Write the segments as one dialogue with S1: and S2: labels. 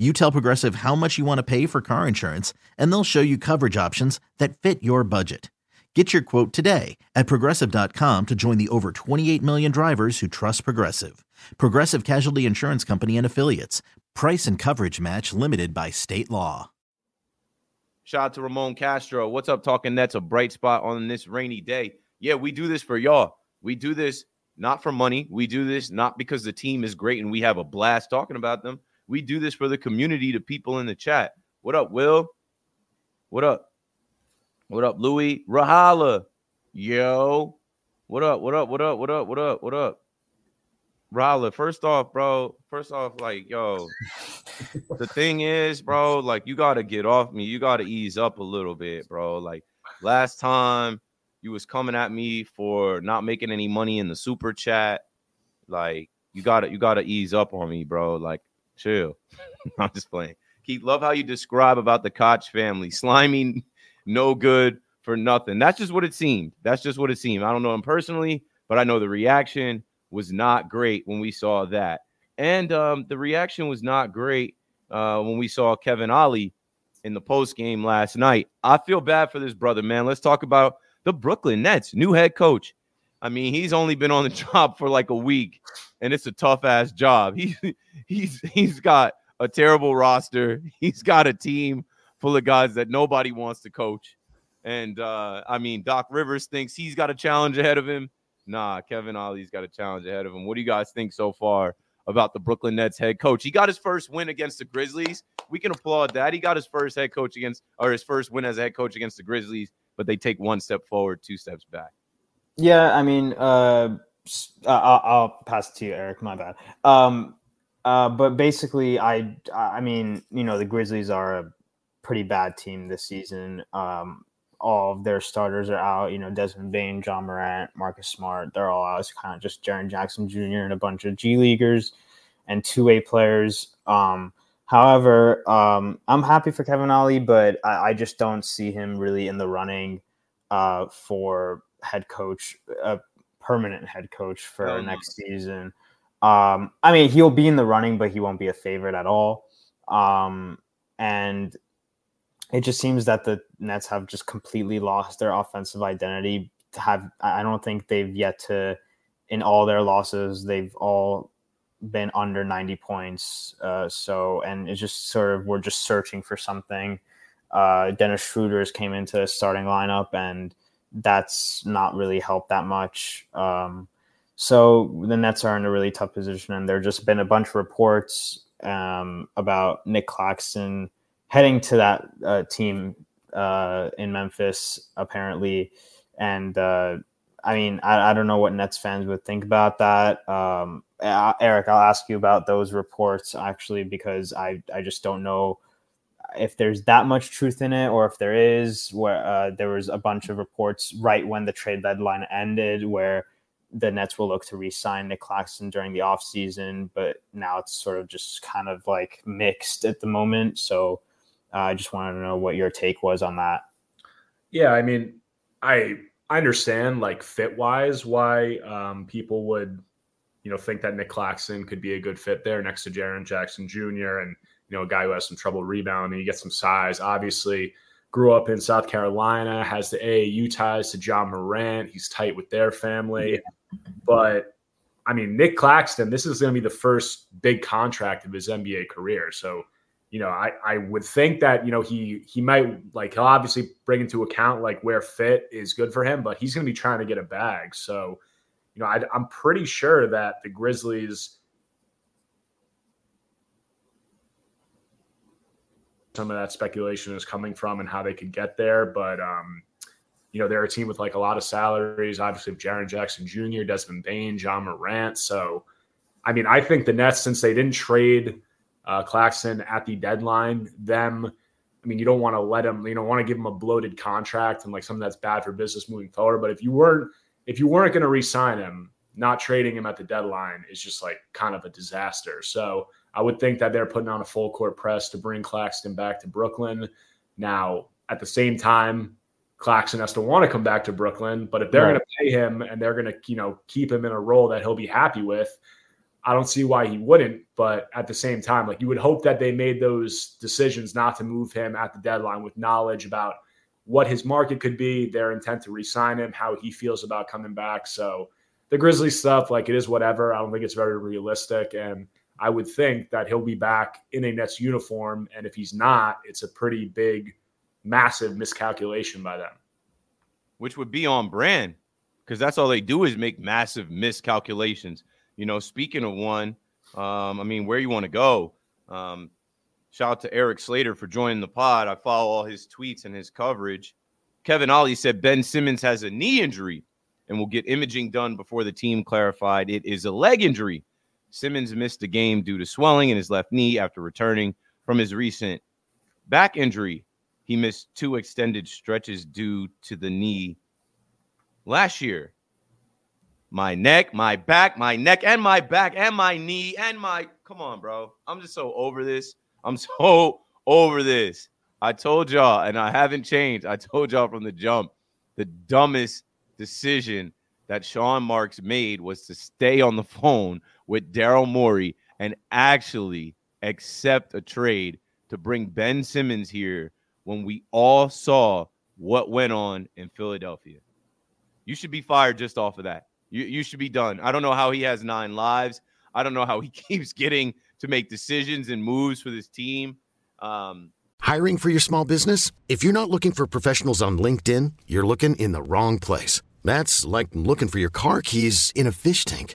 S1: you tell Progressive how much you want to pay for car insurance, and they'll show you coverage options that fit your budget. Get your quote today at progressive.com to join the over 28 million drivers who trust Progressive. Progressive Casualty Insurance Company and Affiliates. Price and coverage match limited by state law.
S2: Shout out to Ramon Castro. What's up, Talking Nets? A bright spot on this rainy day. Yeah, we do this for y'all. We do this not for money. We do this not because the team is great and we have a blast talking about them. We do this for the community, the people in the chat. What up, Will? What up? What up, Louis? Rahala. Yo. What up? What up? What up? What up? What up? What up? Rahala, first off, bro. First off, like, yo, the thing is, bro, like, you gotta get off me. You gotta ease up a little bit, bro. Like, last time you was coming at me for not making any money in the super chat. Like, you gotta, you gotta ease up on me, bro. Like, Chill. I'm just playing. Keith, love how you describe about the Koch family. Slimy, no good for nothing. That's just what it seemed. That's just what it seemed. I don't know him personally, but I know the reaction was not great when we saw that. And um, the reaction was not great uh, when we saw Kevin Ollie in the post game last night. I feel bad for this brother, man. Let's talk about the Brooklyn Nets, new head coach. I mean, he's only been on the job for like a week, and it's a tough ass job. He he's he's got a terrible roster. He's got a team full of guys that nobody wants to coach. And uh, I mean, Doc Rivers thinks he's got a challenge ahead of him. Nah, Kevin Ollie's got a challenge ahead of him. What do you guys think so far about the Brooklyn Nets head coach? He got his first win against the Grizzlies. We can applaud that. He got his first head coach against, or his first win as a head coach against the Grizzlies, but they take one step forward, two steps back.
S3: Yeah, I mean, uh, I'll, I'll, pass it to you, Erik. My bad. Um, uh, but basically, I I mean, you know, the Grizzlies are a pretty bad team this season. Um, all of their starters are out. You know, Desmond Bane, Ja Morant, Marcus Smart, they're all out. It's kind of just Jaren Jackson Jr. and a bunch of G leaguers and two way players. Um, however, um, I'm happy for Kevin Ollie, but I, I, just don't see him really in the running uh, for head coach, a permanent head coach for oh, next season. Um, I mean, he'll be in the running, but he won't be a favorite at all. Um, and it just seems that the Nets have just completely lost their offensive identity. Have I don't think they've yet to, in all their losses, they've all been under 90 points. Uh, so, and it's just sort of we're just searching for something. Uh, Dennis Schroeder's came into the starting lineup, and that's not really helped that much. Um, so the Nets are in a really tough position, and there just been a bunch of reports um, about Nick Claxton heading to that uh, team uh, in Memphis, apparently. And uh, I mean, I, I, don't know what Nets fans would think about that. Um, Erik, I'll ask you about those reports actually, because I, I just don't know if there's that much truth in it or if there is where uh, there was a bunch of reports right when the trade deadline ended where the Nets will look to re-sign Nick Claxton during the offseason, but now it's sort of just kind of like mixed at the moment. So uh, I just wanted to know what your take was on that.
S4: Yeah, I mean, I I understand like fit wise why um, people would you know think that Nick Claxton could be a good fit there next to Jaren Jackson Jr. and you know a guy who has some trouble rebounding, you get some size. Obviously, grew up in South Carolina, has the AAU ties to Ja Morant. He's tight with their family. Yeah. But I mean, Nick Claxton, this is going to be the first big contract of his NBA career. So, you know, I, I would think that, you know, he he might like he'll obviously bring into account like where fit is good for him, but he's going to be trying to get a bag. So, you know, I, I'm pretty sure that the Grizzlies some of that speculation is coming from and how they could get there. But um, you know, they're a team with like a lot of salaries. Obviously, Jaren Jackson Jr., Desmond Bane, Ja Morant. So, I mean, I think the Nets, since they didn't trade uh, Claxton at the deadline, them. I mean, you don't want to let him. You don't want to give him a bloated contract and like something that's bad for business moving forward. But if you weren't, if you weren't going to re-sign him, not trading him at the deadline is just like kind of a disaster. So I would think that they're putting on a full court press to bring Claxton back to Brooklyn. Now, at the same time, Claxton has to want to come back to Brooklyn, but if they're right. going to pay him and they're going to, you know, keep him in a role that he'll be happy with, I don't see why he wouldn't. But at the same time, like you would hope that they made those decisions not to move him at the deadline with knowledge about what his market could be, their intent to re-sign him, how he feels about coming back. So the Grizzlies stuff, like it is whatever. I don't think it's very realistic. And I would think that he'll be back in a Nets uniform. And if he's not, it's a pretty big massive miscalculation by them.
S2: Which would be on brand because that's all they do is make massive miscalculations. You know, speaking of one, um, I mean, where you want to go? Um, shout out to Erik Slater for joining the pod. I follow all his tweets and his coverage. Kevin Ollie said Ben Simmons has a knee injury and will get imaging done before the team clarified it is a leg injury. Simmons missed the game due to swelling in his left knee after returning from his recent back injury he missed two extended stretches due to the knee last year. My neck, my back, my neck, and my back, and my knee, and my. Come on, bro. I'm just so over this. I'm so over this. I told y'all, and I haven't changed. I told y'all from the jump the dumbest decision that Sean Marks made was to stay on the phone with Daryl Morey and actually accept a trade to bring Ben Simmons here when we all saw what went on in Philadelphia. You should be fired just off of that. You, you should be done. I don't know how he has nine lives. I don't know how he keeps getting to make decisions and moves for this team. Um,
S5: Hiring for your small business? If you're not looking for professionals on LinkedIn, you're looking in the wrong place. That's like looking for your car keys in a fish tank.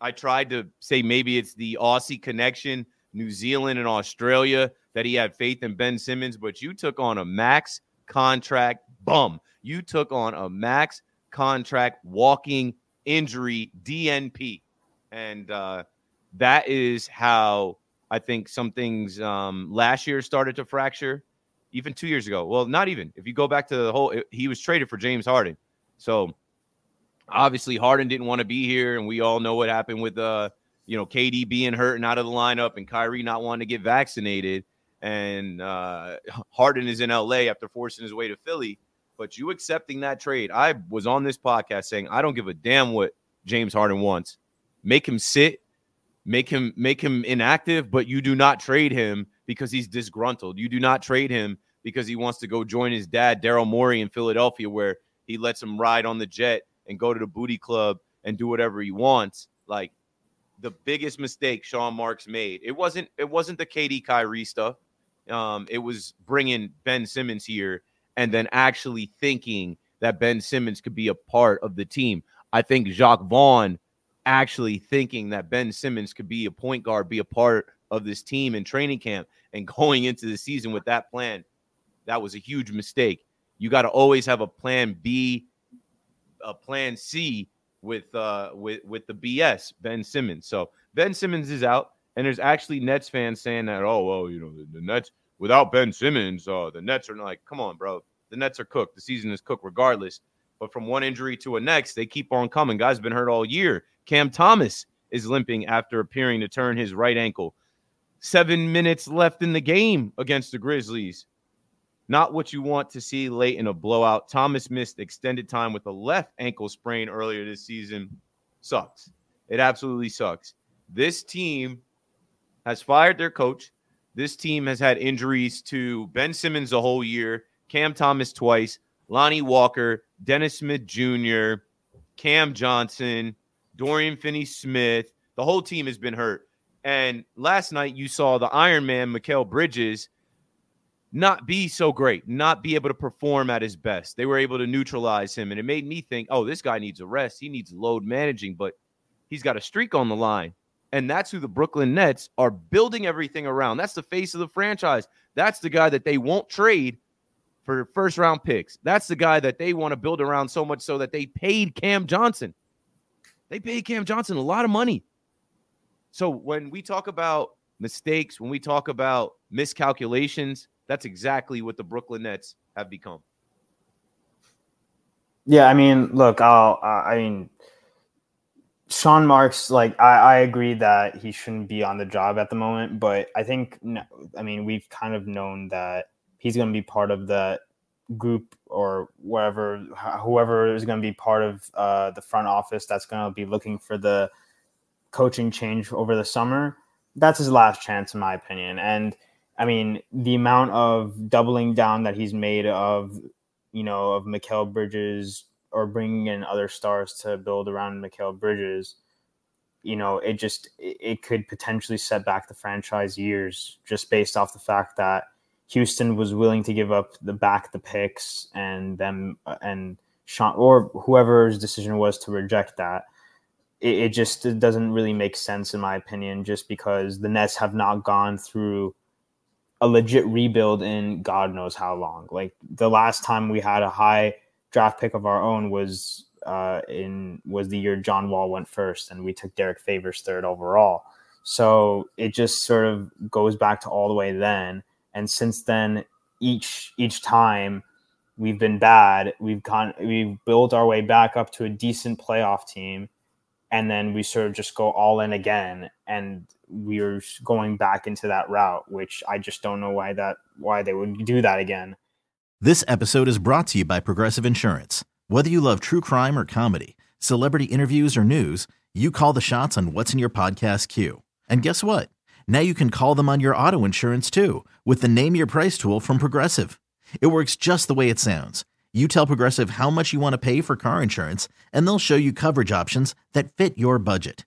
S2: I tried to say maybe it's the Aussie connection, New Zealand and Australia, that he had faith in Ben Simmons, but you took on a max contract bum. You took on a max contract walking injury DNP. And uh, that is how I think some things um, last year started to fracture, even two years ago. Well, not even. If you go back to the whole, he was traded for James Harden. So obviously Harden didn't want to be here, and we all know what happened with uh, you know, KD being hurt and out of the lineup, and Kyrie not wanting to get vaccinated, and uh, Harden is in LA after forcing his way to Philly. But you accepting that trade, I was on this podcast saying I don't give a damn what James Harden wants. Make him sit, make him make him inactive, but you do not trade him because he's disgruntled. You do not trade him because he wants to go join his dad, Daryl Morey, in Philadelphia, where he lets him ride on the jet and go to the booty club and do whatever he wants. Like the biggest mistake Sean Marks made. It wasn't it wasn't the KD Kyrie stuff. Um, it was bringing Ben Simmons here and then actually thinking that Ben Simmons could be a part of the team. I think Jacque Vaughn actually thinking that Ben Simmons could be a point guard, be a part of this team in training camp and going into the season with that plan, that was a huge mistake. You got to always have a plan B, a plan C with uh with with the BS Ben Simmons. So Ben Simmons is out, and there's actually Nets fans saying that oh well you know the, the Nets without Ben Simmons, uh the Nets are like come on bro, the Nets are cooked. The season is cooked regardless. But from one injury to a next, they keep on coming. Guys been hurt all year. Cam Thomas is limping after appearing to turn his right ankle. Seven minutes left in the game against the Grizzlies. Not what you want to see late in a blowout. Thomas missed extended time with a left ankle sprain earlier this season. Sucks. It absolutely sucks. This team has fired their coach. This team has had injuries to Ben Simmons the whole year, Cam Thomas twice, Lonnie Walker, Dennis Smith Jr., Cam Johnson, Dorian Finney Smith. The whole team has been hurt. And last night you saw the Iron Man, Mikal Bridges, not be so great, not be able to perform at his best. They were able to neutralize him. And it made me think, oh, this guy needs a rest. He needs load managing, but he's got a streak on the line. And that's who the Brooklyn Nets are building everything around. That's the face of the franchise. That's the guy that they won't trade for first round picks. That's the guy that they want to build around so much so that they paid Cam Johnson. They paid Cam Johnson a lot of money. So when we talk about mistakes, when we talk about miscalculations, that's exactly what the Brooklyn Nets have become.
S3: Yeah, I mean, look, I'll, I mean, Sean Marks, like, I, I agree that he shouldn't be on the job at the moment, but I think, I mean, we've kind of known that he's going to be part of the group or whatever, whoever is going to be part of uh, the front office that's going to be looking for the coaching change over the summer. That's his last chance, in my opinion. And I mean, the amount of doubling down that he's made of, you know, of Mikal Bridges or bringing in other stars to build around Mikal Bridges, you know, it just it could potentially set back the franchise years just based off the fact that Houston was willing to give up the back the picks and them uh, and Sean or whoever's decision was to reject that. It, it just it doesn't really make sense in my opinion, just because the Nets have not gone through a legit rebuild in God knows how long. Like the last time we had a high draft pick of our own was uh, in was the year John Wall went first, and we took Derek Favors third overall. So it just sort of goes back to all the way then and since then each each time we've been bad we've gone we've built our way back up to a decent playoff team and then we sort of just go all in again and we're going back into that route which i just don't know why that why they would do that again
S1: this episode is brought to you by progressive insurance whether you love true crime or comedy celebrity interviews or news you call the shots on what's in your podcast queue and guess what now you can call them on your auto insurance too with the Name Your Price tool from Progressive. It works just the way it sounds. You tell Progressive how much you want to pay for car insurance, and they'll show you coverage options that fit your budget.